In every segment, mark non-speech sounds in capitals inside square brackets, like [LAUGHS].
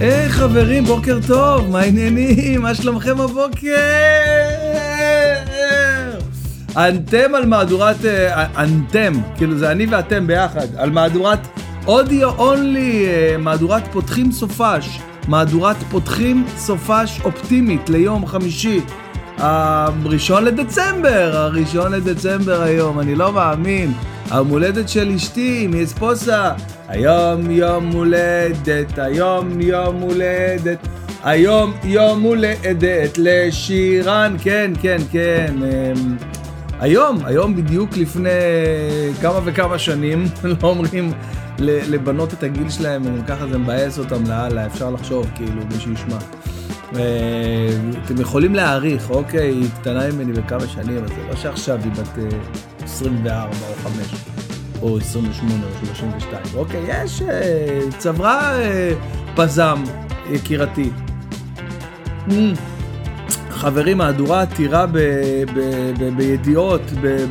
היי hey, חברים, בוקר טוב, מה העניינים? מה שלומכם הבוקר? אנתם על מהדורת, אנתם, כאילו זה אני ואתם ביחד, על מהדורת אודיו אונלי, מהדורת פותחים סופש, מהדורת פותחים סופש אופטימית ליום חמישי. הראשון לדצמבר, הראשון לדצמבר היום, אני לא מאמין. היום הולדת של אשתי, מאספוסה. היום יום הולדת, היום יום הולדת, היום יום הולדת לשירן, כן, כן, כן. אמ, היום, היום בדיוק לפני כמה וכמה שנים, [LAUGHS] לא אומרים לבנות את הגיל שלהם, ככה זה מבאס אותם לאללה, אפשר לחשוב, כאילו, מי שישמע. אתם יכולים להעריך, אוקיי, היא קטנה ממני בכמה שנים, אבל זה לא שעכשיו היא בת 24 או 5, או 28 או 32. אוקיי, יש, צברה פזם, יקירתי. חברים, מהדורה עתירה בידיעות,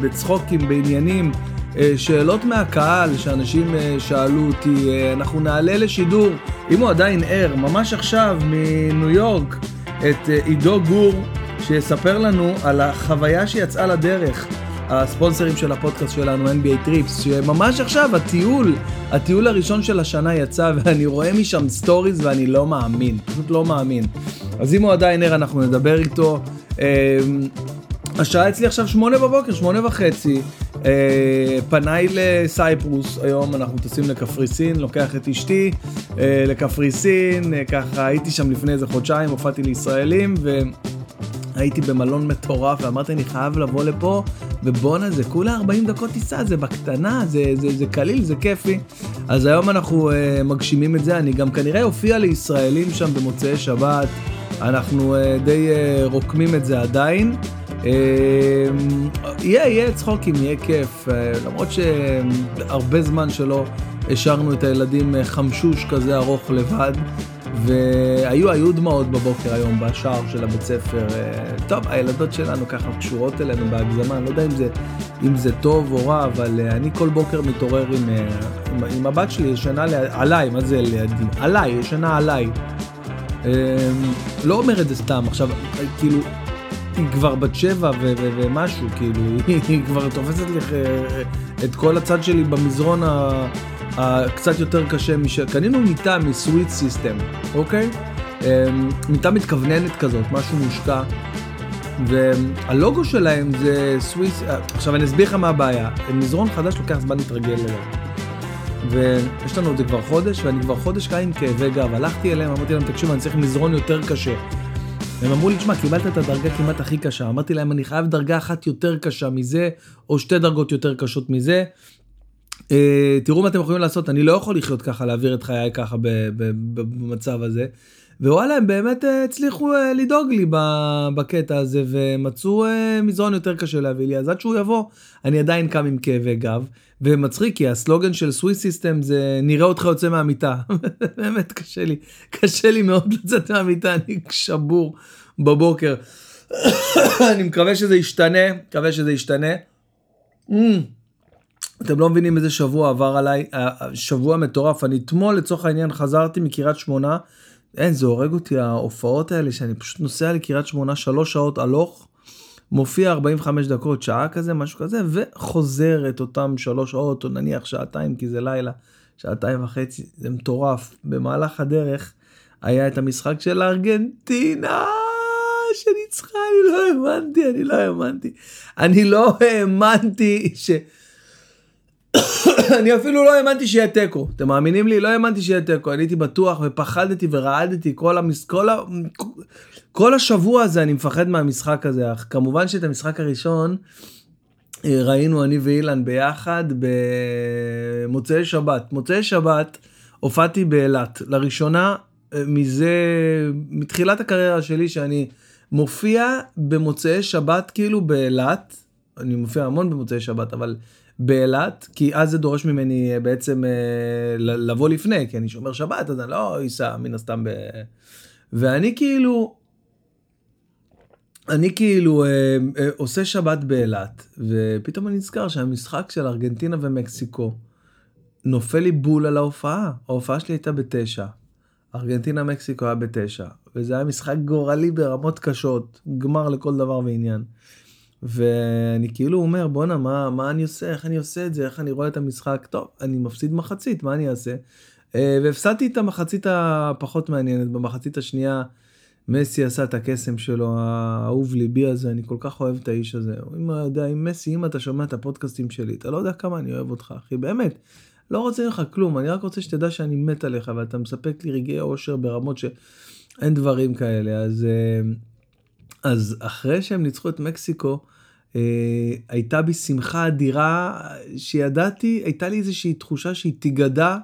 בצחוקים, בעניינים. שאלות מהקהל שאנשים שאלו אותי, אנחנו נעלה לשידור, אם הוא עדיין ער, ממש עכשיו מניו יורק, את עידו גור, שיספר לנו על החוויה שיצאה לדרך, הספונסרים של הפודקאסט שלנו, NBA Trips, שממש עכשיו הטיול, הטיול הראשון של השנה יצא, [LAUGHS] ואני רואה משם stories ואני לא מאמין, פשוט לא מאמין. אז אם הוא עדיין ער, אנחנו נדבר איתו. השעה אצלי עכשיו שמונה בבוקר, שמונה וחצי. אה, פניי ל Cyprus, היום אנחנו טסים לקפריסין, לוקח את אשתי אה, לקפריסין, אה, ככה הייתי שם לפני איזה חודשיים, הופעתי לישראלים והייתי במלון מטורף ואמרתי אני חייב לבוא לפה ובואנה זה כולה 40 דקות טיסה, זה בקטנה, זה, זה, זה קליל, זה כיפי. אז היום אנחנו אה, מגשימים את זה, אני גם כנראה אופיע לישראלים שם במוצאי שבת, אנחנו אה, די אה, רוקמים את זה עדיין. יהיה, יהיה צחוקים, יהיה כיף, למרות שהרבה זמן שלא השארנו את הילדים חמשוש כזה ארוך לבד, והיו, היו דמעות בבוקר היום בשער של הבית ספר. טוב, הילדות שלנו ככה קשורות אלינו בהגזמה, אני לא יודע אם זה, אם זה טוב או רע, אבל אני כל בוקר מתעורר עם, עם, עם הבת שלי, ישנה עליי, מה זה לידי? עליי, ישנה עליי. לא אומר את זה סתם, עכשיו, כאילו, היא כבר בת שבע ומשהו, כאילו, [LAUGHS] היא כבר תופסת לי את כל הצד שלי במזרון הקצת יותר קשה משל... קנינו מיטה מסוויט סיסטם, אוקיי? מיטה מתכווננת כזאת, משהו מושקע. והלוגו שלהם זה סוויס... עכשיו אני אסביר לך מה הבעיה. מזרון חדש לוקח זמן להתרגל אליו. ויש לנו את זה כבר חודש, ואני כבר חודש קיים עם כאבי גב. הלכתי אליהם, אמרתי להם, תקשיבו, אני צריך מזרון יותר קשה. הם אמרו לי, תשמע, קיבלת את הדרגה כמעט הכי קשה. אמרתי להם, אני חייב דרגה אחת יותר קשה מזה, או שתי דרגות יותר קשות מזה. Uh, תראו מה אתם יכולים לעשות, אני לא יכול לחיות ככה, להעביר את חיי ככה במצב הזה. ווואלה, הם באמת uh, הצליחו uh, לדאוג לי בקטע הזה, ומצאו uh, מזרון יותר קשה להביא לי, אז עד שהוא יבוא, אני עדיין קם עם כאבי גב. ומצחיק, כי הסלוגן של סוויס סיסטם זה נראה אותך יוצא מהמיטה. [LAUGHS] באמת קשה לי, קשה לי מאוד לצאת מהמיטה, אני שבור בבוקר. [COUGHS] אני מקווה שזה ישתנה, מקווה שזה ישתנה. Mm. אתם לא מבינים איזה שבוע עבר עליי, שבוע מטורף. אני אתמול לצורך העניין חזרתי מקריית שמונה. אין, זה הורג אותי ההופעות האלה שאני פשוט נוסע לקריית שמונה שלוש שעות הלוך. מופיע 45 דקות, שעה כזה, משהו כזה, וחוזר את אותם שלוש שעות, או נניח שעתיים, כי זה לילה, שעתיים וחצי, זה מטורף. במהלך הדרך היה את המשחק של ארגנטינה, שניצחה, אני לא האמנתי, אני לא האמנתי. אני לא האמנתי ש... [COUGHS] אני אפילו לא האמנתי שיהיה תיקו, אתם מאמינים לי? לא האמנתי שיהיה תיקו, אני הייתי בטוח ופחדתי ורעדתי כל, המס... כל, ה... כל השבוע הזה אני מפחד מהמשחק הזה, אך כמובן שאת המשחק הראשון אה, ראינו אני ואילן ביחד במוצאי שבת. מוצאי שבת הופעתי באילת, לראשונה אה, מזה, מתחילת הקריירה שלי שאני מופיע במוצאי שבת כאילו באילת, אני מופיע המון במוצאי שבת, אבל באילת, כי אז זה דורש ממני אה, בעצם לבוא לפני, כי אני שומר שבת, אז אני לא אסע מן הסתם ב... ואני כאילו אני כאילו אה, אה, עושה שבת באילת, ופתאום אני נזכר שהמשחק של ארגנטינה ומקסיקו נופל לי בול על ההופעה. ההופעה שלי הייתה בתשע. ארגנטינה מקסיקו היה בתשע, וזה היה משחק גורלי ברמות קשות, גמר לכל דבר ועניין. ואני כאילו אומר בואנה מה מה אני עושה איך אני עושה את זה איך אני רואה את המשחק טוב אני מפסיד מחצית מה אני אעשה. אה, והפסדתי את המחצית הפחות מעניינת במחצית השנייה. מסי עשה את הקסם שלו האהוב ליבי הזה אני כל כך אוהב את האיש הזה. אם יודע אם מסי אם אתה שומע את הפודקאסטים שלי אתה לא יודע כמה אני אוהב אותך אחי באמת. לא רוצה ממך כלום אני רק רוצה שתדע שאני מת עליך ואתה מספק לי רגעי אושר ברמות שאין דברים כאלה אז. אה, אז אחרי שהם ניצחו את מקסיקו, אה, הייתה בי שמחה אדירה שידעתי, הייתה לי איזושהי תחושה שהיא תיגדע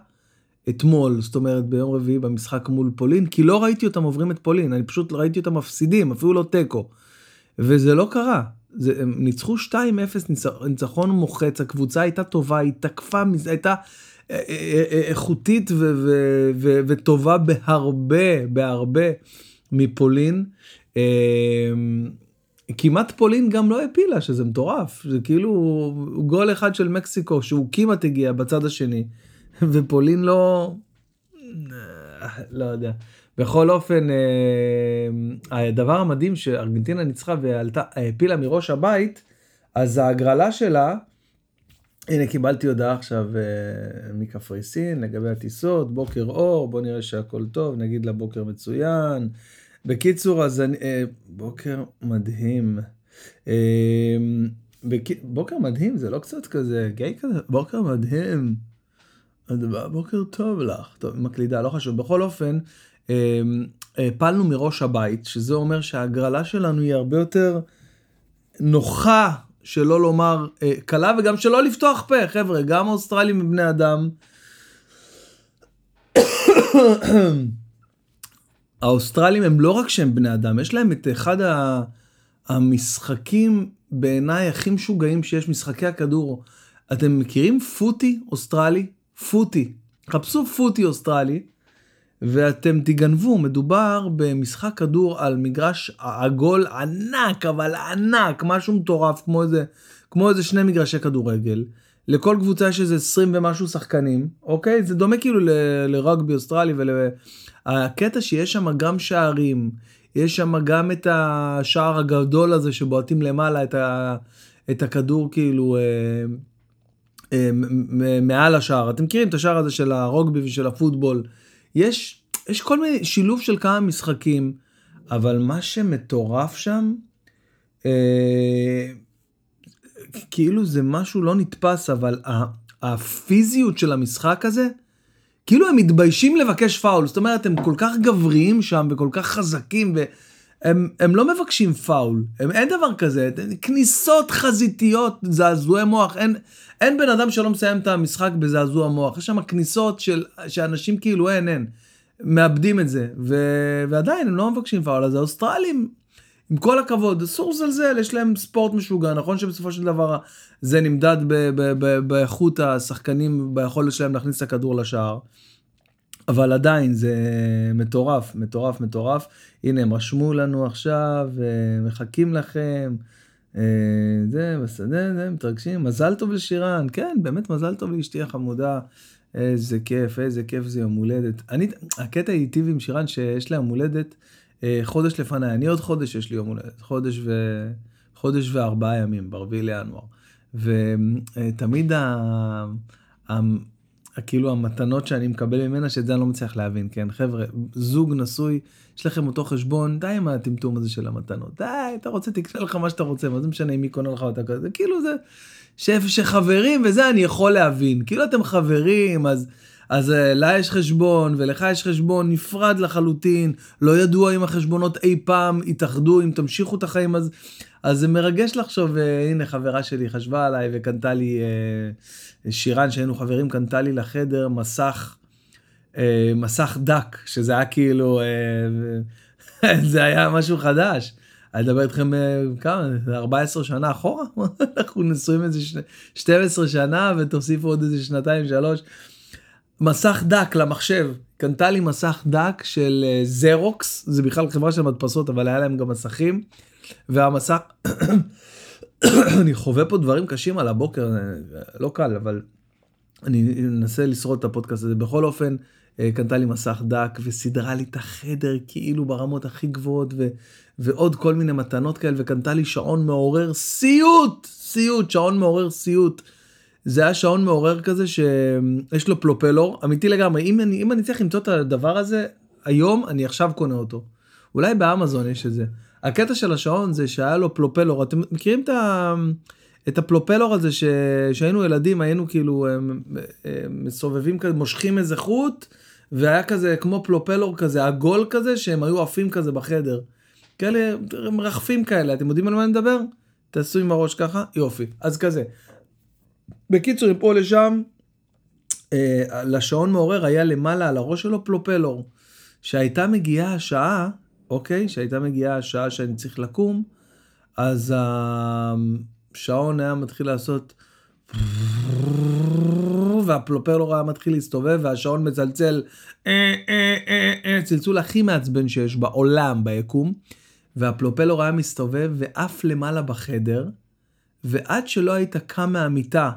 אתמול, זאת אומרת ביום רביעי במשחק מול פולין, כי לא ראיתי אותם עוברים את פולין, אני פשוט ראיתי אותם מפסידים, אפילו לא תיקו. וזה לא קרה. זה, הם ניצחו 2-0 ניצחון מוחץ, הקבוצה הייתה טובה, היא תקפה, הייתה אה, אה, איכותית ו- ו- וטובה בהרבה, בהרבה מפולין. אמ, כמעט פולין גם לא הפילה שזה מטורף זה כאילו גול אחד של מקסיקו שהוא כמעט הגיע בצד השני [LAUGHS] ופולין לא לא יודע בכל אופן אה, הדבר המדהים שארגנטינה ניצחה ועלתה הפילה מראש הבית אז ההגרלה שלה הנה קיבלתי הודעה עכשיו אה, מקפריסין לגבי הטיסות בוקר אור בוא נראה שהכל טוב נגיד לבוקר מצוין. בקיצור, אז אני, אה, בוקר מדהים. אה, בק... בוקר מדהים זה לא קצת כזה גיי כזה, בוקר מדהים. בוקר טוב לך, טוב, מקלידה, לא חשוב. בכל אופן, אה, הפלנו מראש הבית, שזה אומר שההגרלה שלנו היא הרבה יותר נוחה, שלא לומר קלה, וגם שלא לפתוח פה, חבר'ה, גם האוסטרלים הם בני אדם. [COUGHS] האוסטרלים הם לא רק שהם בני אדם, יש להם את אחד המשחקים בעיניי הכי משוגעים שיש, משחקי הכדור. אתם מכירים footy אוסטרלי? footy. חפשו footy אוסטרלי ואתם תגנבו, מדובר במשחק כדור על מגרש עגול ענק, אבל ענק, משהו מטורף, כמו איזה, כמו איזה שני מגרשי כדורגל. לכל קבוצה יש איזה 20 ומשהו שחקנים, אוקיי? זה דומה כאילו לרגבי אוסטרלי ול... הקטע שיש שם גם שערים, יש שם גם את השער הגדול הזה שבועטים למעלה את, ה, את הכדור כאילו אה, אה, מעל השער. אתם מכירים את השער הזה של הרוגבי ושל הפוטבול. יש, יש כל מיני שילוב של כמה משחקים, אבל מה שמטורף שם, אה, כאילו זה משהו לא נתפס, אבל הפיזיות של המשחק הזה, כאילו הם מתביישים לבקש פאול, זאת אומרת הם כל כך גבריים שם וכל כך חזקים והם הם לא מבקשים פאול, הם, אין דבר כזה, כניסות חזיתיות, זעזועי מוח, אין, אין בן אדם שלא מסיים את המשחק בזעזוע מוח, יש שם כניסות של, שאנשים כאילו אין, אין, מאבדים את זה, ו, ועדיין הם לא מבקשים פאול, אז האוסטרלים, עם כל הכבוד, אסור לזלזל, יש להם ספורט משוגע, נכון שבסופו של דבר זה נמדד באיכות השחקנים, ביכולת שלהם להכניס את הכדור לשער. אבל עדיין זה מטורף, מטורף, מטורף. הנה הם רשמו לנו עכשיו, אה, מחכים לכם. אה, זה בסדר, זה מתרגשים. מזל טוב לשירן, כן, באמת מזל טוב לאשתי החמודה. איזה כיף, איזה כיף זה יום הולדת. אני, הקטע איתי ועם שירן שיש לה יום הולדת חודש לפניי, אני עוד חודש יש לי יום הולדת, חודש, ו... חודש וארבעה ימים, ברביעי לינואר. ותמיד ה... ה... כאילו המתנות שאני מקבל ממנה, שאת זה אני לא מצליח להבין, כן? חבר'ה, זוג נשוי, יש לכם אותו חשבון, די עם הטמטום הזה של המתנות. די, אתה רוצה, תקנה לך מה שאתה רוצה, מה זה משנה מי קונה לך אותה כזה, כאילו זה, ש... שחברים וזה אני יכול להבין. כאילו אתם חברים, אז... אז uh, לה יש חשבון ולך יש חשבון נפרד לחלוטין, לא ידוע אם החשבונות אי פעם יתאחדו, אם תמשיכו את החיים, אז, אז זה מרגש לחשוב, uh, הנה חברה שלי חשבה עליי וקנתה לי, uh, שירן שהיינו חברים, קנתה לי לחדר מסך, מסך דק, שזה היה כאילו, [LAUGHS] זה היה משהו חדש. אני אדבר איתכם כמה, 14 שנה אחורה? [LAUGHS] אנחנו נשואים איזה 12 שנה ותוסיפו עוד איזה שנתיים, שלוש. מסך דק למחשב, קנתה לי מסך דק של זרוקס, זה בכלל חברה של מדפסות, אבל היה להם גם מסכים, והמסך, [COUGHS] אני חווה פה דברים קשים על הבוקר, לא קל, אבל אני אנסה לשרוד את הפודקאסט הזה. בכל אופן, אה, קנתה לי מסך דק וסידרה לי את החדר כאילו ברמות הכי גבוהות ו, ועוד כל מיני מתנות כאלה וקנתה לי שעון מעורר סיוט, סיוט, שעון מעורר סיוט. זה היה שעון מעורר כזה שיש לו פלופלור אמיתי לגמרי אם אני אם אני צריך למצוא את הדבר הזה היום אני עכשיו קונה אותו. אולי באמזון יש את זה. הקטע של השעון זה שהיה לו פלופלור אתם מכירים את ה... את הפלופלור הזה ש... שהיינו ילדים היינו כאילו הם, הם מסובבים כזה מושכים איזה חוט והיה כזה כמו פלופלור כזה עגול כזה שהם היו עפים כזה בחדר. כאלה מרחפים כאלה אתם יודעים על מה אני מדבר? תעשו עם הראש ככה יופי אז כזה. בקיצור מפה לשם אה, לשעון מעורר היה למעלה על הראש שלו פלופלור. שהייתה מגיעה השעה אוקיי שהייתה מגיעה השעה שאני צריך לקום אז השעון היה מתחיל לעשות והפלופלור היה מתחיל להסתובב והשעון מצלצל אה, אה, אה, צלצול הכי מעצבן שיש בעולם ביקום והפלופלור היה מסתובב ועף למעלה בחדר ועד שלא היית קם מהמיטה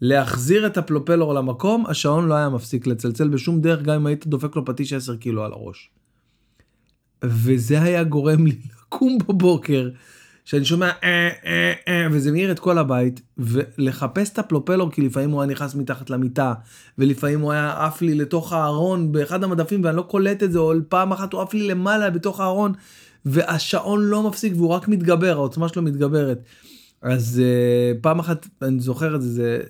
להחזיר את הפלופלור למקום השעון לא היה מפסיק לצלצל בשום דרך גם אם היית דופק לו פטיש 10 קילו על הראש. וזה היה גורם לי [LAUGHS] לקום בבוקר שאני שומע אה, אה, אה, וזה מאיר את כל הבית ולחפש את הפלופלור כי לפעמים הוא היה נכנס מתחת למיטה ולפעמים הוא היה עף לי לתוך הארון באחד המדפים ואני לא קולט את זה או פעם אחת הוא עף לי למעלה בתוך הארון והשעון לא מפסיק והוא רק מתגבר העוצמה שלו מתגברת. אז uh, פעם אחת אני זוכר את זה זה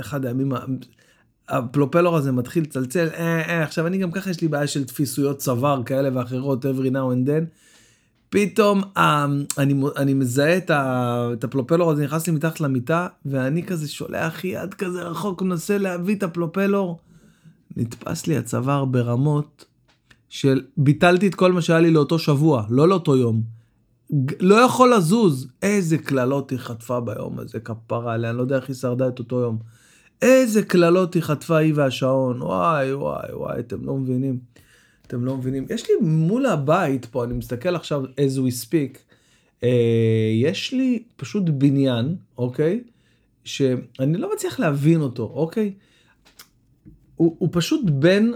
אחד הימים הפלופלור הזה מתחיל לצלצל אה, אה, עכשיו אני גם ככה יש לי בעיה של תפיסויות צוואר כאלה ואחרות every now and then. פתאום אה, אני, אני מזהה את, ה, את הפלופלור הזה נכנס לי מתחת למיטה ואני כזה שולח יד כזה רחוק מנסה להביא את הפלופלור. נתפס לי הצוואר ברמות של ביטלתי את כל מה שהיה לי לאותו שבוע לא לאותו יום. לא יכול לזוז איזה קללות היא חטפה ביום הזה כפרה עליה אני לא יודע איך היא שרדה את אותו יום. איזה קללות היא חטפה היא והשעון וואי וואי וואי אתם לא מבינים. אתם לא מבינים. יש לי מול הבית פה, אני מסתכל עכשיו as we speak, אה, יש לי פשוט בניין, אוקיי? שאני לא מצליח להבין אותו, אוקיי? הוא, הוא פשוט בין,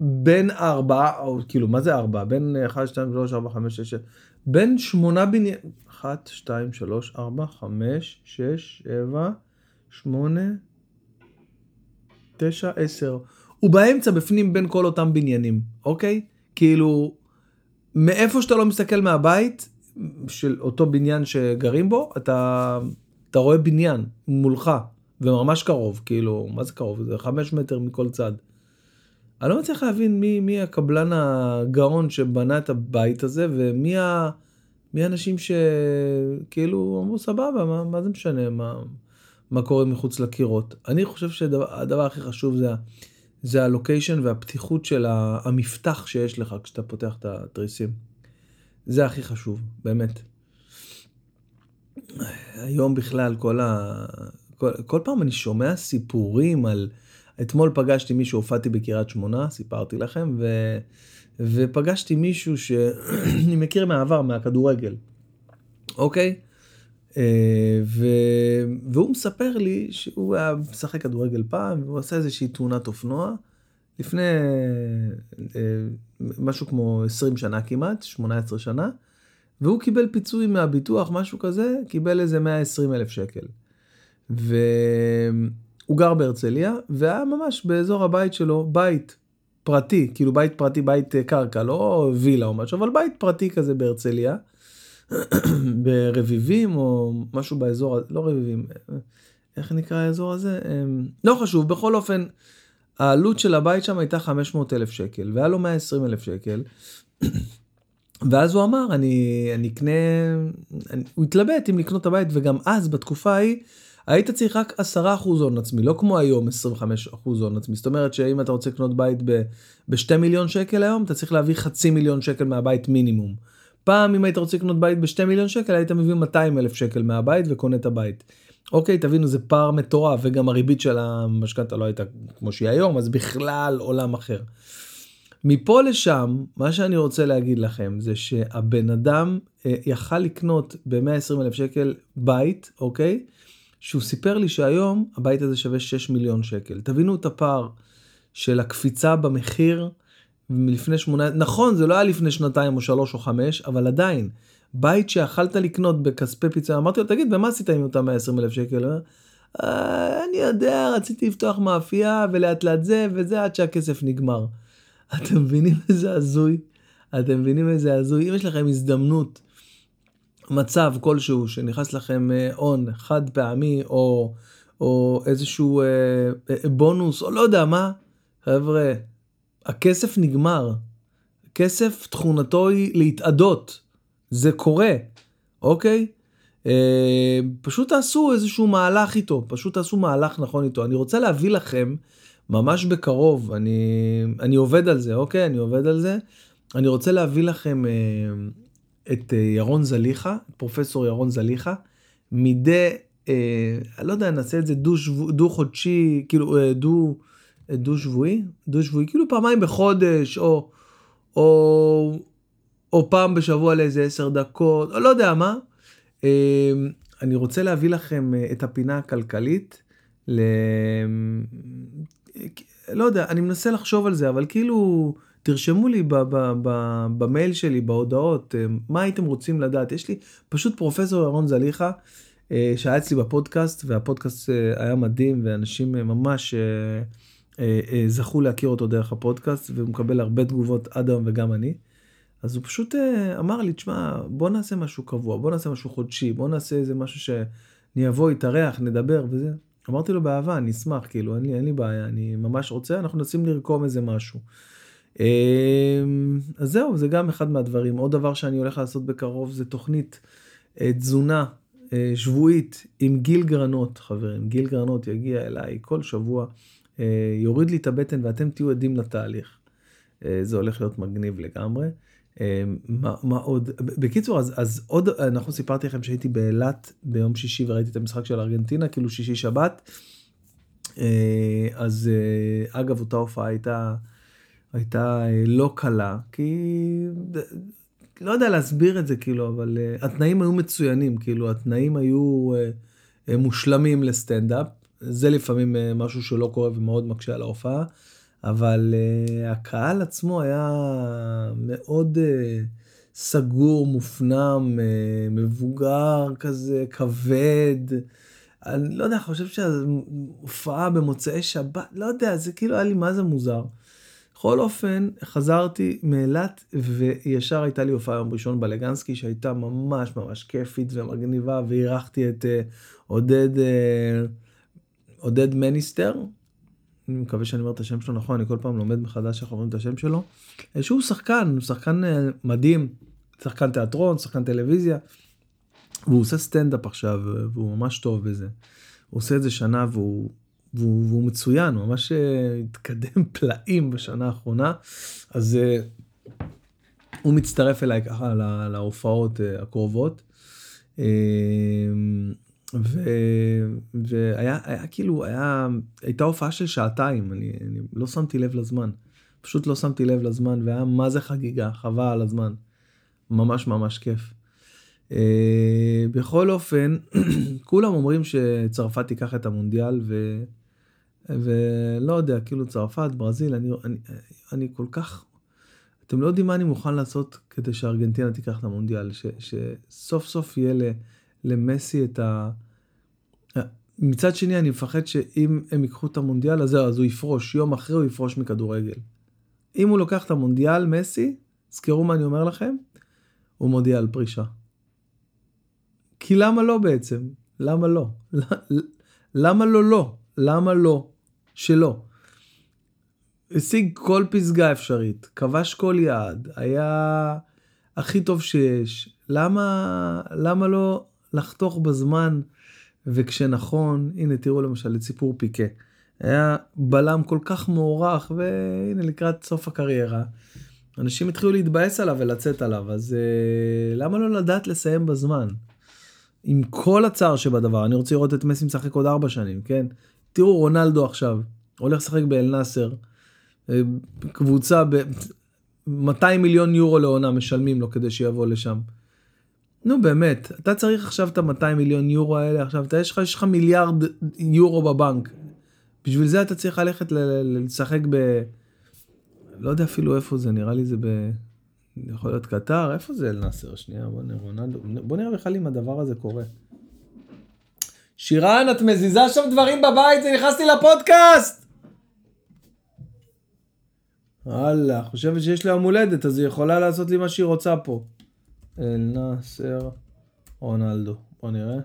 בין ארבע, או כאילו, מה זה ארבע? בין 1, 2, 3, 4, 5, 6, 7, בין שמונה בניין, 1, 2, 3, 4, 5, 6, 7, 8, 9, 10. הוא באמצע בפנים בין כל אותם בניינים, אוקיי? כאילו, מאיפה שאתה לא מסתכל מהבית של אותו בניין שגרים בו, אתה, אתה רואה בניין מולך, וממש קרוב, כאילו, מה זה קרוב? זה 5 מטר מכל צד. אני לא מצליח להבין מי, מי הקבלן הגאון שבנה את הבית הזה, ומי ה, מי האנשים שכאילו אמרו סבבה, מה, מה זה משנה, מה, מה קורה מחוץ לקירות. אני חושב שהדבר הכי חשוב זה זה הלוקיישן והפתיחות של המפתח שיש לך כשאתה פותח את התריסים. זה הכי חשוב, באמת. היום בכלל כל ה... כל, כל פעם אני שומע סיפורים על... אתמול פגשתי מישהו, הופעתי בקריית שמונה, סיפרתי לכם, ו... ופגשתי מישהו שאני [CLEARS THROAT] מכיר מהעבר, מהכדורגל, אוקיי? אה, ו... והוא מספר לי שהוא היה משחק כדורגל פעם והוא עשה איזושהי תאונת אופנוע לפני אה, משהו כמו 20 שנה כמעט 18 שנה והוא קיבל פיצוי מהביטוח משהו כזה קיבל איזה 120 אלף שקל. והוא גר בהרצליה והיה ממש באזור הבית שלו בית פרטי כאילו בית פרטי בית אה, קרקע לא וילה או משהו אבל בית פרטי כזה בהרצליה. [CLEARS THROAT] ברביבים או משהו באזור, לא רביבים, איך נקרא האזור הזה? אמ, לא חשוב, בכל אופן, העלות של הבית שם הייתה 500 אלף שקל, והיה לו 120 אלף שקל. [CLEARS THROAT] ואז הוא אמר, אני, אקנה, הוא התלבט אם לקנות את הבית, וגם אז, בתקופה ההיא, היית צריך רק 10% הון עצמי, לא כמו היום 25% הון עצמי. זאת אומרת שאם אתה רוצה לקנות בית ב-2 מיליון שקל היום, אתה צריך להביא חצי מיליון שקל מהבית מינימום. פעם אם היית רוצה לקנות בית ב-2 מיליון שקל היית מביא 200 אלף שקל מהבית וקונה את הבית. אוקיי תבינו זה פער מטורף וגם הריבית של המשכנתה לא הייתה כמו שהיא היום אז בכלל עולם אחר. מפה לשם מה שאני רוצה להגיד לכם זה שהבן אדם אה, יכל לקנות ב-120 אלף שקל בית אוקיי שהוא סיפר לי שהיום הבית הזה שווה 6 מיליון שקל. תבינו את הפער של הקפיצה במחיר מלפני שמונה, נכון זה לא היה לפני שנתיים או שלוש או חמש, אבל עדיין, בית שיכלת לקנות בכספי פיצוי, אמרתי לו תגיד ומה עשית עם אותם 120 אלף שקל? אה, אני יודע, רציתי לפתוח מאפייה ולאט לאט זה וזה עד שהכסף נגמר. אתם מבינים איזה הזוי? אתם מבינים איזה הזוי? אם יש לכם הזדמנות, מצב כלשהו שנכנס לכם אה, הון חד פעמי או, או איזשהו אה, אה, בונוס או לא יודע מה, חבר'ה, הכסף נגמר. כסף תכונתו היא להתאדות. זה קורה, אוקיי? אה, פשוט תעשו איזשהו מהלך איתו, פשוט תעשו מהלך נכון איתו. אני רוצה להביא לכם ממש בקרוב, אני, אני עובד על זה, אוקיי? אני עובד על זה. אני רוצה להביא לכם אה, את אה, ירון זליכה, פרופסור ירון זליכה, מדי, אה, לא יודע, נעשה את זה דו, שבו, דו חודשי, כאילו אה, דו, אה, דו שבועי, דו שבועי, כאילו פעמיים בחודש, או, או, או פעם בשבוע לאיזה עשר דקות, או לא יודע מה. אה, אני רוצה להביא לכם אה, את הפינה הכלכלית, ל... לא יודע, אני מנסה לחשוב על זה, אבל כאילו, תרשמו לי במייל שלי, בהודעות, אה, מה הייתם רוצים לדעת. יש לי פשוט פרופסור ירון זליכה, אה, שהיה אצלי בפודקאסט, והפודקאסט אה, היה מדהים, ואנשים ממש זכו להכיר אותו דרך הפודקאסט, והוא מקבל הרבה תגובות עד היום וגם אני. אז הוא פשוט אמר לי, תשמע, בוא נעשה משהו קבוע, בוא נעשה משהו חודשי, בוא נעשה איזה משהו שאני אבוא, יתארח, נדבר וזה. אמרתי לו באהבה, אני אשמח, כאילו, אין לי, אין לי בעיה, אני ממש רוצה, אנחנו מנסים לרקום איזה משהו. אמ, אז זהו, זה גם אחד מהדברים. עוד דבר שאני הולך לעשות בקרוב זה תוכנית אה, תזונה אה, שבועית עם גיל גרנות, חברים. גיל גרנות יגיע אליי כל שבוע, אה, יוריד לי את הבטן ואתם תהיו עדים לתהליך. זה הולך להיות מגניב לגמרי. מה, מה עוד? בקיצור, אז, אז עוד, אנחנו סיפרתי לכם שהייתי באילת ביום שישי וראיתי את המשחק של ארגנטינה, כאילו שישי שבת. אז אגב, אותה הופעה הייתה... הייתה אה, לא קלה, כי לא יודע להסביר את זה כאילו, אבל uh, התנאים היו מצוינים, כאילו התנאים היו uh, מושלמים לסטנדאפ, זה לפעמים uh, משהו שלא קורה ומאוד מקשה על ההופעה, אבל uh, הקהל עצמו היה מאוד uh, סגור, מופנם, uh, מבוגר כזה, כבד. אני לא יודע, חושב שההופעה במוצאי שבת, לא יודע, זה כאילו היה לי מה זה מוזר. בכל אופן, חזרתי מאילת וישר הייתה לי הופעה יום ראשון בלגנסקי שהייתה ממש ממש כיפית ומגניבה ואירחתי את uh, עודד, uh, עודד מניסטר. אני מקווה שאני אומר את השם שלו נכון, אני כל פעם לומד מחדש איך אומרים את השם שלו. אה, שהוא שחקן, הוא שחקן uh, מדהים, שחקן תיאטרון, שחקן טלוויזיה. והוא עושה סטנדאפ עכשיו והוא ממש טוב בזה. הוא עושה את זה שנה והוא והוא, והוא מצוין, ממש אה, התקדם [LAUGHS] פלאים בשנה האחרונה, אז אה, הוא מצטרף אליי ככה לה, להופעות אה, הקרובות. ו, והיה היה, כאילו, היה, הייתה הופעה של שעתיים, אני, אני לא שמתי לב לזמן. פשוט לא שמתי לב לזמן, והיה מה זה חגיגה, חבל על הזמן. ממש ממש כיף. Uh, בכל אופן, [CLEARS THROAT] כולם אומרים שצרפת תיקח את המונדיאל, ו... ולא יודע, כאילו צרפת, ברזיל, אני, אני, אני כל כך... אתם לא יודעים מה אני מוכן לעשות כדי שארגנטינה תיקח את המונדיאל, ש, שסוף סוף יהיה ל, למסי את ה... מצד שני, אני מפחד שאם הם ייקחו את המונדיאל, אז זהו, אז הוא יפרוש, יום אחרי הוא יפרוש מכדורגל. אם הוא לוקח את המונדיאל, מסי, זכרו מה אני אומר לכם, הוא מודיע על פרישה. כי למה לא בעצם? למה לא? למה לא לא? למה לא? שלו. השיג כל פסגה אפשרית, כבש כל יעד, היה הכי טוב שיש. למה, למה לא לחתוך בזמן וכשנכון, הנה תראו למשל את סיפור פיקה. היה בלם כל כך מוערך, והנה לקראת סוף הקריירה, אנשים התחילו להתבאס עליו ולצאת עליו, אז uh, למה לא לדעת לסיים בזמן? עם כל הצער שבדבר, אני רוצה לראות את מסי משחק עוד ארבע שנים, כן? תראו רונלדו עכשיו, הולך לשחק באל נאסר, אה, קבוצה ב... 200 מיליון יורו לעונה משלמים לו כדי שיבוא לשם. נו באמת, אתה צריך עכשיו את ה-200 מיליון יורו האלה, עכשיו אתה יש לך, יש לך מיליארד יורו בבנק. בשביל זה אתה צריך ללכת לשחק ב... לא יודע אפילו איפה זה, נראה לי זה ב... יכול להיות קטר, איפה זה אל-נאסר? שנייה, בוא נראה, בוא נראה בכלל אם הדבר הזה קורה. שירן, את מזיזה שם דברים בבית, זה נכנסתי לפודקאסט! וואלה, חושבת שיש לה יום הולדת, אז היא יכולה לעשות לי מה שהיא רוצה פה. אל-נאסר, רונלדו, בוא נראה.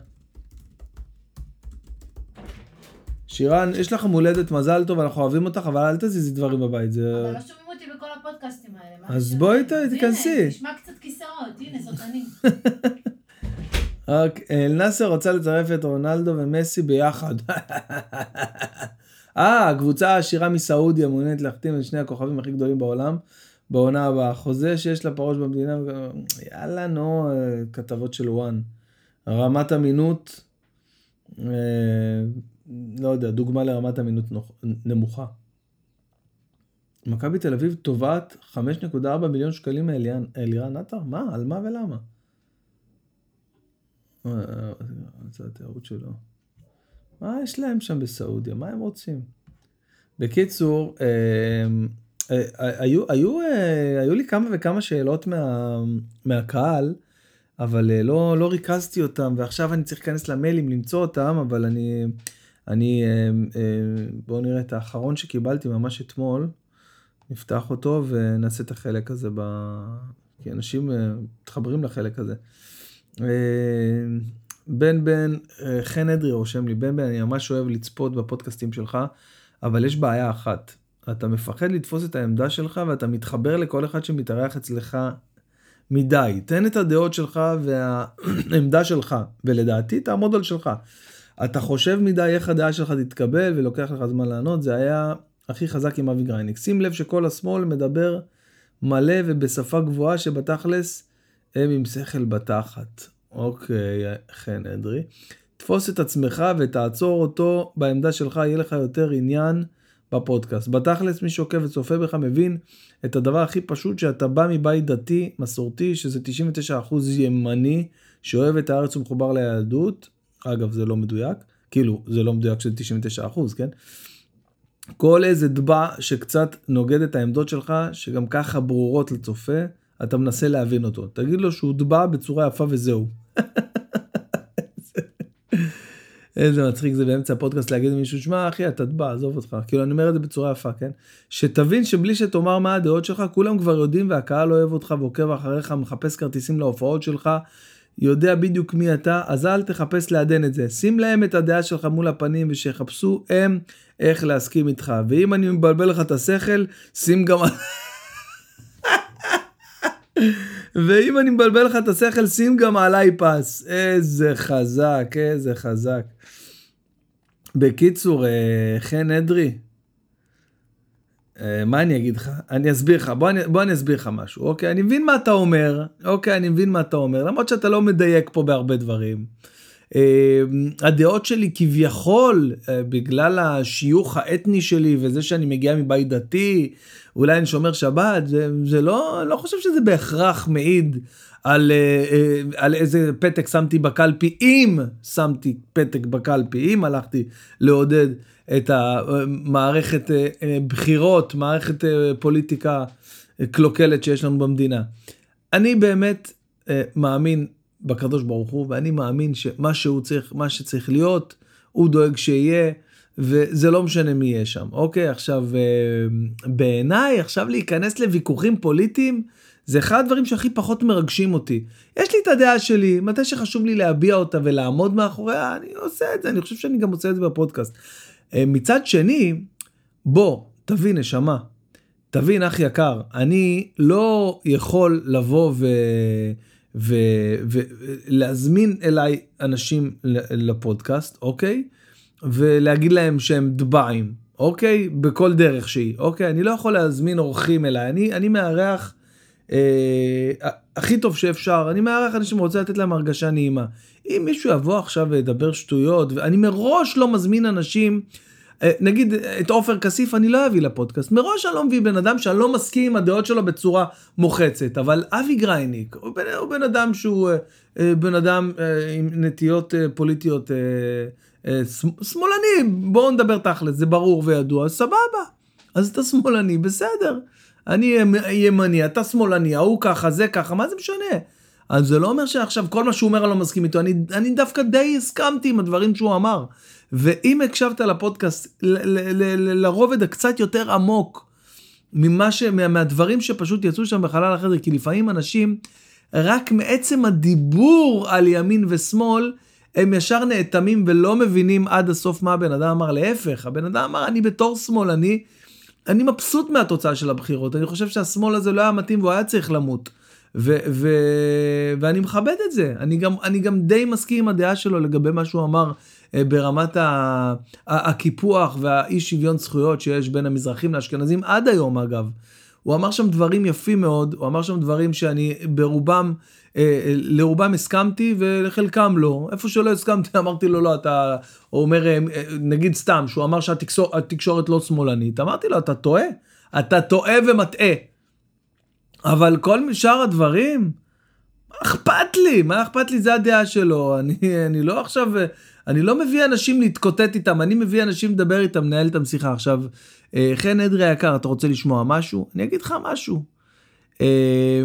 שירן, יש לך מולדת, מזל טוב, אנחנו אוהבים אותך, אבל אל תזיזי דברים בבית. זה... אבל לא שומעים אותי בכל הפודקאסטים האלה. אז בואי תיכנסי. הנה, תשמע קצת כיסאות, הנה, סרטנים. [LAUGHS] אל-נאסר רוצה לצרף את רונלדו ומסי ביחד. אה, הקבוצה העשירה מסעודיה מעוניינת להחתים את שני הכוכבים הכי גדולים בעולם בעונה הבאה. חוזה שיש לה פרוש במדינה, יאללה, נו, כתבות של וואן. רמת אמינות, אה, לא יודע, דוגמה לרמת אמינות נמוכה. מכבי תל אביב תובעת 5.4 מיליון שקלים מאלירן עטר? מה? על מה ולמה? אה, זה התיירות שלו. מה יש להם שם בסעודיה? מה הם רוצים? בקיצור, אה, אה, היו, היו, היו לי כמה וכמה שאלות מה, מהקהל, אבל לא, לא ריכזתי אותם, ועכשיו אני צריך להיכנס למיילים למצוא אותם, אבל אני, אני, בואו נראה את האחרון שקיבלתי ממש אתמול, נפתח אותו ונעשה את החלק הזה, ב... כי אנשים מתחברים לחלק הזה. בן בן, אה, חן אדרי רושם לי, בן בן, אני ממש אוהב לצפות בפודקאסטים שלך, אבל יש בעיה אחת. אתה מפחד לתפוס את העמדה שלך ואתה מתחבר לכל אחד שמתארח אצלך מדי. תן את הדעות שלך והעמדה שלך, ולדעתי תעמוד על שלך. אתה חושב מדי איך הדעה שלך תתקבל ולוקח לך זמן לענות, זה היה הכי חזק עם אבי גרייניק. שים לב שכל השמאל מדבר מלא ובשפה גבוהה שבתכלס הם עם שכל בתחת. אוקיי, חן אדרי. תפוס את עצמך ותעצור אותו בעמדה שלך, יהיה לך יותר עניין בפודקאסט. בתכלס, מי שעוקב וצופה בך מבין את הדבר הכי פשוט, שאתה בא מבית דתי, מסורתי, שזה 99% ימני, שאוהב את הארץ ומחובר ליהדות. אגב, זה לא מדויק. כאילו, זה לא מדויק שזה 99%, כן? כל איזה דבע שקצת נוגד את העמדות שלך, שגם ככה ברורות לצופה, אתה מנסה להבין אותו. תגיד לו שהוא דבע בצורה יפה וזהו. [LAUGHS] איזה מצחיק זה באמצע הפודקאסט להגיד למישהו, שמע אחי אתה דבע, עזוב אותך. כאילו אני אומר את זה בצורה יפה, כן? שתבין שבלי שתאמר מה הדעות שלך, כולם כבר יודעים והקהל אוהב אותך ועוקב אחריך, מחפש כרטיסים להופעות שלך, יודע בדיוק מי אתה, אז אל תחפש לעדן את זה. שים להם את הדעה שלך מול הפנים ושיחפשו הם איך להסכים איתך. ואם אני מבלבל לך את השכל, שים גם... ואם אני מבלבל לך את השכל, שים גם עליי פס. איזה חזק, איזה חזק. בקיצור, אה, חן אדרי, אה, מה אני אגיד לך? אני אסביר לך, בוא אני, בוא אני אסביר לך משהו, אוקיי? אני מבין מה אתה אומר, אוקיי? אני מבין מה אתה אומר, למרות שאתה לא מדייק פה בהרבה דברים. אה, הדעות שלי כביכול, אה, בגלל השיוך האתני שלי וזה שאני מגיע מבית דתי, אולי אני שומר שבת, זה, זה לא, לא חושב שזה בהכרח מעיד על, אה, על איזה פתק שמתי בקלפי, אם שמתי פתק בקלפי, אם הלכתי לעודד את המערכת בחירות, מערכת פוליטיקה קלוקלת שיש לנו במדינה. אני באמת מאמין בקדוש ברוך הוא, ואני מאמין שמה שהוא צריך, מה שצריך להיות, הוא דואג שיהיה, וזה לא משנה מי יהיה שם. אוקיי, עכשיו, אה, בעיניי, עכשיו להיכנס לוויכוחים פוליטיים, זה אחד הדברים שהכי פחות מרגשים אותי. יש לי את הדעה שלי, מתי שחשוב לי להביע אותה ולעמוד מאחוריה, אני עושה את זה, אני חושב שאני גם עושה את זה בפודקאסט. אה, מצד שני, בוא, תבין, נשמה, תבין, אח יקר, אני לא יכול לבוא ו... ולהזמין אליי אנשים לפודקאסט, אוקיי? ולהגיד להם שהם דבעים, אוקיי? בכל דרך שהיא, אוקיי? אני לא יכול להזמין אורחים אליי, אני, אני מארח אה, הכי טוב שאפשר, אני מארח אנשים רוצה לתת להם הרגשה נעימה. אם מישהו יבוא עכשיו וידבר שטויות, ואני מראש לא מזמין אנשים, נגיד את עופר כסיף אני לא אביא לפודקאסט, מראש אני לא מביא בן אדם שאני לא מסכים עם הדעות שלו בצורה מוחצת, אבל אבי גרייניק הוא בן, הוא בן אדם שהוא אה, אה, בן אדם עם נטיות פוליטיות שמאלני, בואו נדבר תכל'ס, זה ברור וידוע, סבבה, אז אתה שמאלני, בסדר. אני ימני, אתה שמאלני, ההוא ככה, זה ככה, מה זה משנה? אז זה לא אומר שעכשיו כל מה שהוא אומר אני לא מסכים איתו, אני, אני דווקא די הסכמתי עם הדברים שהוא אמר. ואם הקשבת לפודקאסט לרובד הקצת יותר עמוק ממה ש... מהדברים שפשוט יצאו שם בחלל החדר, כי לפעמים אנשים, רק מעצם הדיבור על ימין ושמאל, הם ישר נאטמים ולא מבינים עד הסוף מה הבן אדם אמר. להפך, הבן אדם אמר, אני בתור שמאלני, אני מבסוט מהתוצאה של הבחירות. אני חושב שהשמאל הזה לא היה מתאים והוא היה צריך למות. ו- ו- ואני מכבד את זה. אני גם, אני גם די מסכים עם הדעה שלו לגבי מה שהוא אמר ברמת הקיפוח והאי שוויון זכויות שיש בין המזרחים לאשכנזים עד היום אגב. הוא אמר שם דברים יפים מאוד, הוא אמר שם דברים שאני ברובם, אה, אה, לרובם הסכמתי ולחלקם לא. איפה שלא הסכמתי [LAUGHS] אמרתי לו לא, אתה, אומר, נגיד סתם, שהוא אמר שהתקשורת לא שמאלנית, אמרתי לו, אתה טועה, אתה טועה ומטעה. אבל כל שאר הדברים, אכפת לי? מה אכפת לי? זה הדעה שלו. אני, אני לא עכשיו, אני לא מביא אנשים להתקוטט איתם, אני מביא אנשים לדבר איתם, לנהל איתם שיחה. עכשיו, אה, חן אדרי היקר, אתה רוצה לשמוע משהו? אני אגיד לך משהו. אה,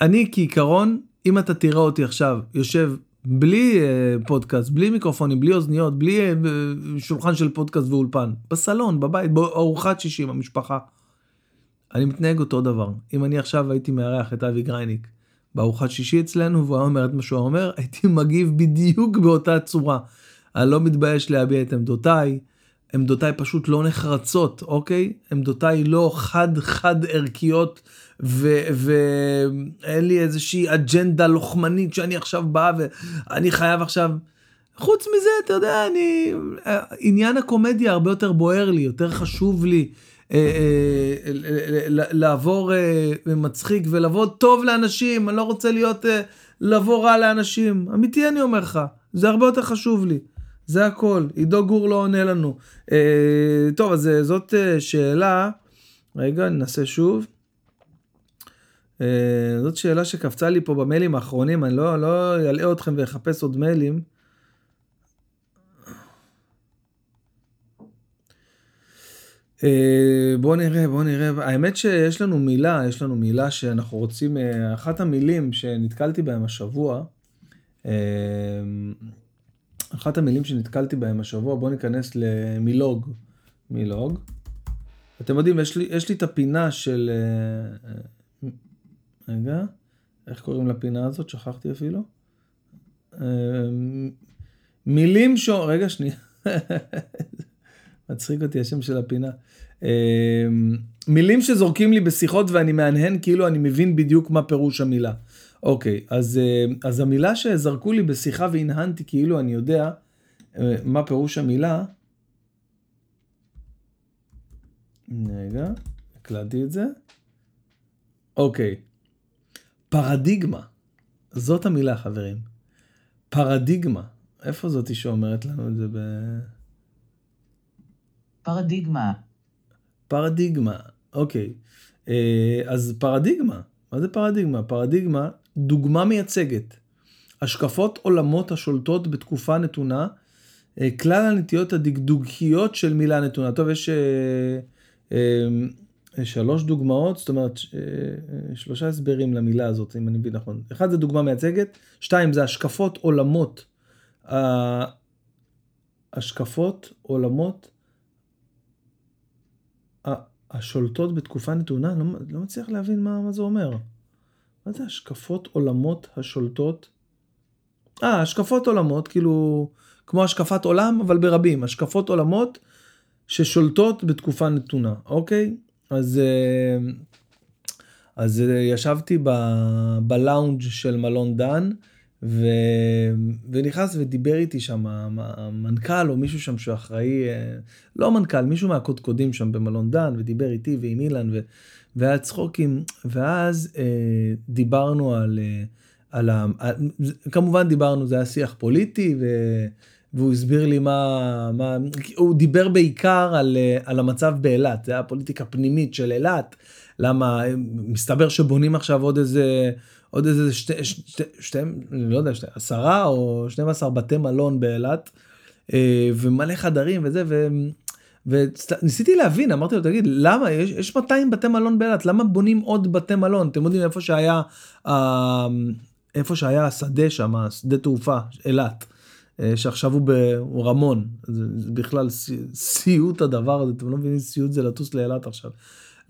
אני כעיקרון, אם אתה תראה אותי עכשיו יושב בלי אה, פודקאסט, בלי מיקרופונים, בלי אוזניות, בלי שולחן של פודקאסט ואולפן, בסלון, בבית, בארוחת שישי עם המשפחה. אני מתנהג אותו דבר. אם אני עכשיו הייתי מארח את אבי גרייניק בארוחת שישי אצלנו, והוא היה אומר את מה שהוא אומר, הייתי מגיב בדיוק באותה צורה. אני לא מתבייש להביע את עמדותיי, עמדותיי פשוט לא נחרצות, אוקיי? עמדותיי לא חד-חד ערכיות, ואין לי איזושהי אג'נדה לוחמנית שאני עכשיו בא ואני חייב עכשיו... חוץ מזה, אתה יודע, אני... עניין הקומדיה הרבה יותר בוער לי, יותר חשוב לי. אה, אה, לעבור אה, מצחיק ולבוא טוב לאנשים, אני לא רוצה להיות, לבוא רע לאנשים. אמיתי אני אומר לך, זה הרבה יותר חשוב לי. זה הכל. עידו גור לא עונה לנו. טוב, אז זאת שאלה. רגע, ננסה שוב. זאת שאלה שקפצה לי פה במיילים האחרונים, אני לא, לא אלאה אתכם ואחפש עוד מיילים. בוא נראה, בוא נראה. האמת שיש לנו מילה, יש לנו מילה שאנחנו רוצים, אה, אחת המילים שנתקלתי בהם השבוע, אה, אחת המילים שנתקלתי בהם השבוע, בוא ניכנס למילוג. מילוג. אתם יודעים, יש לי, יש לי את הפינה של... רגע, איך קוראים לפינה הזאת? שכחתי אפילו. מילים ש... רגע, שנייה. [LAUGHS] מצחיק אותי השם של הפינה. אמ, מילים שזורקים לי בשיחות ואני מהנהן כאילו אני מבין בדיוק מה פירוש המילה. אוקיי, אז, אה, אז המילה שזרקו לי בשיחה והנהנתי כאילו אני יודע אה, מה פירוש המילה. רגע, הקלטתי את זה. אוקיי, פרדיגמה. זאת המילה חברים. פרדיגמה. איפה זאתי שאומרת לנו את זה ב... פרדיגמה. פרדיגמה, אוקיי. אה, אז פרדיגמה, מה זה פרדיגמה? פרדיגמה, דוגמה מייצגת. השקפות עולמות השולטות בתקופה נתונה, אה, כלל הנטיות הדקדוקיות של מילה נתונה. טוב, יש אה, שלוש דוגמאות, זאת אומרת, שלושה הסברים למילה הזאת, אם אני מבין נכון. אחד זה דוגמה מייצגת, שתיים זה השקפות עולמות. השקפות עולמות השולטות בתקופה נתונה, לא, לא מצליח להבין מה, מה זה אומר. מה זה השקפות עולמות השולטות? אה, השקפות עולמות, כאילו, כמו השקפת עולם, אבל ברבים. השקפות עולמות ששולטות בתקופה נתונה, אוקיי? אז, אה, אז אה, ישבתי ב, בלאונג' של מלון דן, ו... ונכנס ודיבר איתי שם המנכ"ל או מישהו שם שאחראי, אה, לא מנכ"ל, מישהו מהקודקודים שם במלון דן, ודיבר איתי ועם אילן, ו... והיה צחוקים, ואז אה, דיברנו על, אה, על ה... כמובן דיברנו, זה היה שיח פוליטי, ו... והוא הסביר לי מה, מה, הוא דיבר בעיקר על, אה, על המצב באילת, זה היה פוליטיקה פנימית של אילת, למה, מסתבר שבונים עכשיו עוד איזה, עוד איזה שתי, שתי, שתי לא יודע, שתי, עשרה או 12 בתי מלון באילת, אה, ומלא חדרים וזה, ו... וניסיתי להבין, אמרתי לו, תגיד, למה, יש, יש 200 בתי מלון באילת, למה בונים עוד בתי מלון? אתם יודעים איפה שהיה, אה, איפה שהיה השדה שם, שדה תעופה, אילת, אה, שעכשיו הוא ברמון, זה, זה בכלל סיוט הדבר הזה, אתם לא מבינים סיוט זה לטוס לאילת עכשיו.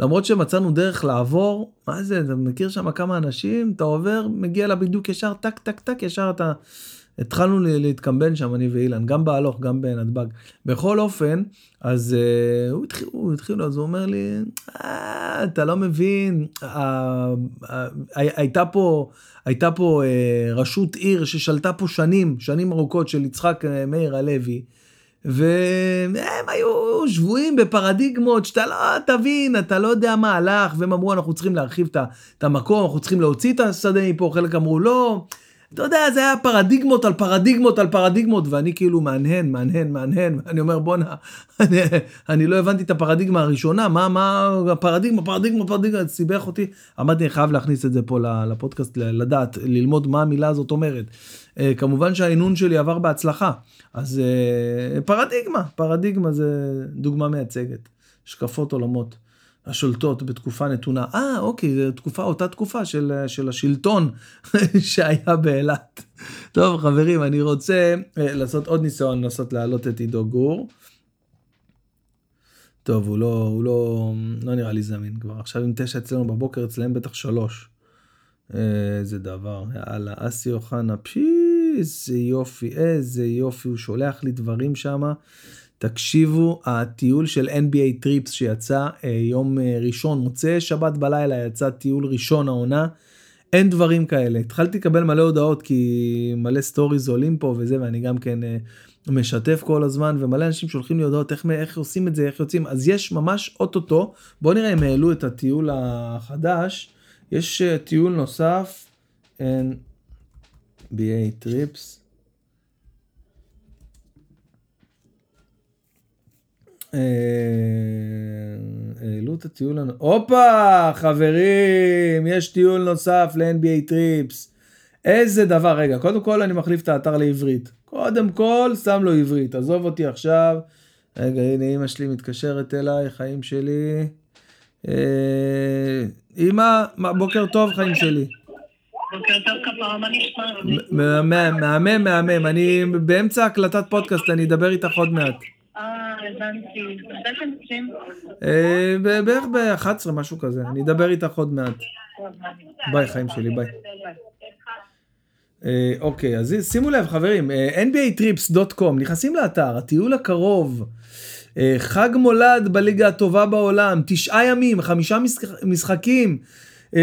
למרות שמצאנו דרך לעבור, מה זה, אתה מכיר שם כמה אנשים, אתה עובר, מגיע לה בדיוק ישר, טק טק טק, ישר אתה... התחלנו להתקמבן שם, אני ואילן, גם בהלוך, גם בנתב"ג. בכל אופן, אז uh, הוא התחיל, הוא התחיל, אז הוא אומר לי, אה, אתה לא מבין, uh, uh, הייתה פה, הייתה פה uh, רשות עיר ששלטה פה שנים, שנים ארוכות של יצחק uh, מאיר הלוי. והם היו שבויים בפרדיגמות שאתה לא תבין, אתה לא יודע מה הלך, והם אמרו אנחנו צריכים להרחיב את המקום, אנחנו צריכים להוציא את השדה מפה, חלק אמרו לא, אתה יודע, זה היה פרדיגמות על פרדיגמות על פרדיגמות, ואני כאילו מהנהן, מהנהן, מהנהן, ואני אומר, בואנה, אני, אני לא הבנתי את הפרדיגמה הראשונה, מה, מה, הפרדיגמה, פרדיגמה, פרדיגמה, סיבך אותי. אמרתי, אני חייב להכניס את זה פה לפודקאסט, לדעת, ללמוד מה המילה הזאת אומרת. אה, כמובן שהאינון שלי עבר בהצלחה, אז אה, פרדיגמה, פרדיגמה זה דוגמה מייצגת, השקפות עולמות. השולטות בתקופה נתונה. אה, אוקיי, זו תקופה, אותה תקופה של, של השלטון [LAUGHS] שהיה באילת. טוב, חברים, אני רוצה אה, לעשות עוד ניסיון, לנסות להעלות את עידו גור. טוב, הוא לא, הוא לא, לא נראה לי זמין כבר. עכשיו עם תשע אצלנו בבוקר, אצלם בטח שלוש. איזה דבר, יאללה, אסי אוחנה, פשי, איזה יופי, איזה יופי, הוא שולח לי דברים שמה. תקשיבו, הטיול של NBA Trips שיצא אה, יום אה, ראשון, מוצאי שבת בלילה יצא טיול ראשון העונה. אין דברים כאלה. התחלתי לקבל מלא הודעות כי מלא stories עולים פה וזה, ואני גם כן אה, משתף כל הזמן, ומלא אנשים שולחים לי הודעות איך, איך עושים את זה, איך יוצאים. אז יש ממש אוטוטו, בואו נראה אם העלו את הטיול החדש. יש טיול נוסף, NBA Trips. העלו את הטיול, הופה חברים יש טיול נוסף ל-NBA Trips. איזה דבר, רגע, קודם כל אני מחליף את האתר לעברית. קודם כל שם לו עברית, עזוב אותי עכשיו. רגע, הנה אמא שלי מתקשרת אליי, חיים שלי. אה, אמא, בוקר טוב חיים שלי. בוקר טוב כפרה, מה נשמע? מהמם, מהמם, אני באמצע הקלטת פודקאסט, אני אדבר איתך עוד מעט. אה, הבנתי. יוצאים? בערך ב-11, משהו כזה. אני אדבר איתך עוד מעט. ביי, חיים שלי, ביי. אה, אוקיי, אז שימו לב, חברים, אה, nbatrips.com, נכנסים לאתר, הטיול הקרוב. אה, חג מולד בליגה הטובה בעולם, תשעה ימים, חמישה משחקים,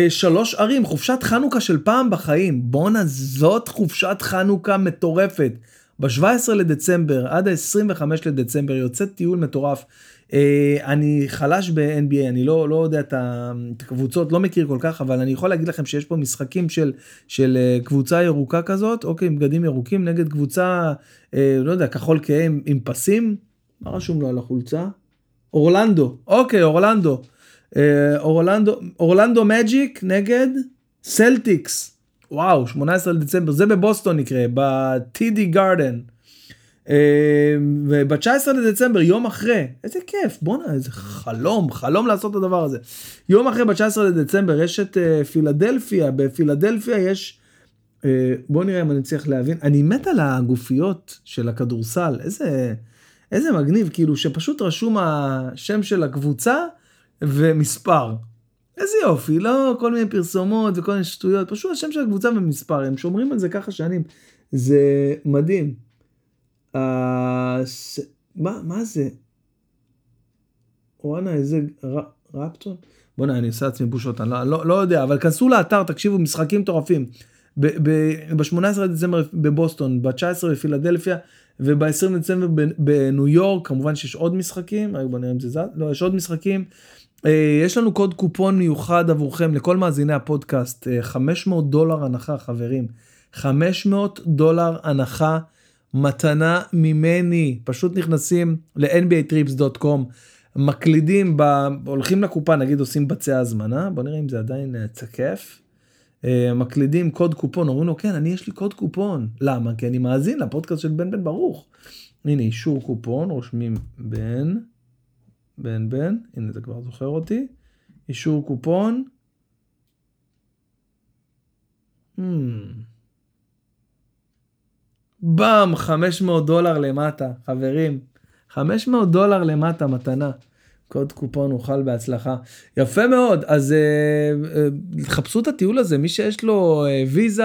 שלוש ערים, חופשת חנוכה של פעם בחיים. בואנה, זאת חופשת חנוכה מטורפת. ב-17 לדצמבר עד ה-25 לדצמבר יוצא טיול מטורף. אה, אני חלש ב-NBA, אני לא, לא יודע את הקבוצות, לא מכיר כל כך, אבל אני יכול להגיד לכם שיש פה משחקים של, של אה, קבוצה ירוקה כזאת, אוקיי, עם בגדים ירוקים, נגד קבוצה, אה, לא יודע, כחול כהה עם, עם פסים, מה רשום לו על החולצה? אורלנדו, אוקיי, אורלנדו. אורלנדו, אורלנדו מג'יק נגד סלטיקס. וואו, 18 לדצמבר, זה בבוסטון נקרא, ב-TD גארדן. וב-19 לדצמבר, יום אחרי, איזה כיף, בואנה, איזה חלום, חלום לעשות את הדבר הזה. יום אחרי, ב-19 לדצמבר, יש את uh, פילדלפיה, בפילדלפיה יש, uh, בואו נראה אם אני צריך להבין, אני מת על הגופיות של הכדורסל, איזה, איזה מגניב, כאילו שפשוט רשום השם של הקבוצה ומספר. איזה יופי, לא כל מיני פרסומות וכל מיני שטויות, פשוט השם של הקבוצה ומספר, הם שומרים על זה ככה שנים. זה מדהים. Uh, ש... מה, מה זה? וואנה, איזה ר... רפטון? בואנה, אני עושה לעצמי בושות, אני לא, לא, לא יודע, אבל כנסו לאתר, תקשיבו, משחקים מטורפים. ב-18 דצמבר בבוסטון, ב-19 בפילדלפיה וב-20 דצמבר בניו יורק, כמובן שיש עוד משחקים, בוא נראה אם זה זז, לא, יש עוד משחקים. אה, יש לנו קוד קופון מיוחד עבורכם לכל מאזיני הפודקאסט, 500 אה, דולר הנחה חברים, 500 דולר הנחה מתנה ממני, פשוט נכנסים ל-nbatrips.com, מקלידים, ב... הולכים לקופה, נגיד עושים בצע הזמנה, בוא נראה אם זה עדיין אה, תקף. מקלידים קוד קופון, אומרים לו כן, אני יש לי קוד קופון. למה? כי אני מאזין לפודקאסט של בן בן ברוך. הנה אישור קופון, רושמים בן, בן בן, הנה זה כבר זוכר אותי. אישור קופון. Hmm. באם, 500 דולר למטה, חברים. 500 דולר למטה מתנה. קוד קופון אוכל בהצלחה. יפה מאוד, אז אה, אה, חפשו את הטיול הזה, מי שיש לו אה, ויזה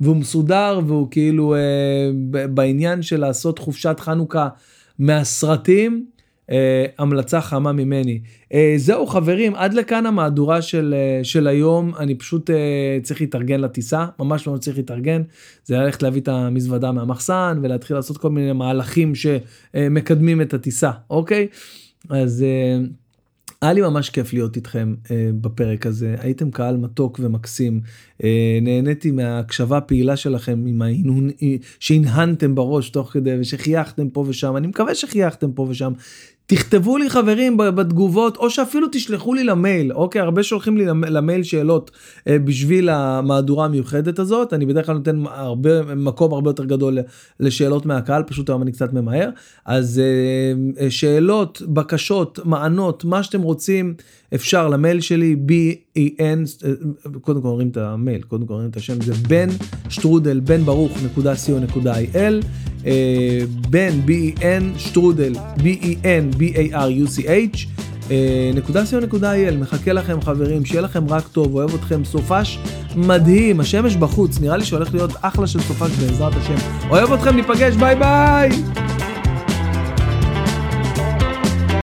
והוא מסודר והוא כאילו אה, בעניין של לעשות חופשת חנוכה מהסרטים, אה, המלצה חמה ממני. אה, זהו חברים, עד לכאן המהדורה של, אה, של היום, אני פשוט אה, צריך להתארגן לטיסה, ממש לא צריך להתארגן, זה ללכת להביא את המזוודה מהמחסן ולהתחיל לעשות כל מיני מהלכים שמקדמים את הטיסה, אוקיי? אז... אה, היה לי ממש כיף להיות איתכם אה, בפרק הזה, הייתם קהל מתוק ומקסים, אה, נהניתי מההקשבה הפעילה שלכם, עם ההנהון, שהנהנתם בראש תוך כדי ושחייכתם פה ושם, אני מקווה שחייכתם פה ושם. תכתבו לי חברים בתגובות או שאפילו תשלחו לי למייל אוקיי? הרבה שולחים לי למייל שאלות אה, בשביל המהדורה המיוחדת הזאת. אני בדרך כלל נותן הרבה מקום הרבה יותר גדול לשאלות מהקהל פשוט היום אני קצת ממהר. אז אה, שאלות בקשות מענות מה שאתם רוצים אפשר למייל שלי ben קודם כל אומרים את המייל קודם כל אומרים את השם זה בן שטרודל בן ברוך נקודה סיו נקודה il בן b-e-n שטרודל b-e-n b-a-r-u-c-h נקודה סיו נקודה il מחכה לכם חברים שיהיה לכם רק טוב אוהב אתכם סופש מדהים השמש בחוץ נראה לי שהולך להיות אחלה של סופש בעזרת השם. אוהב אתכם ניפגש ביי ביי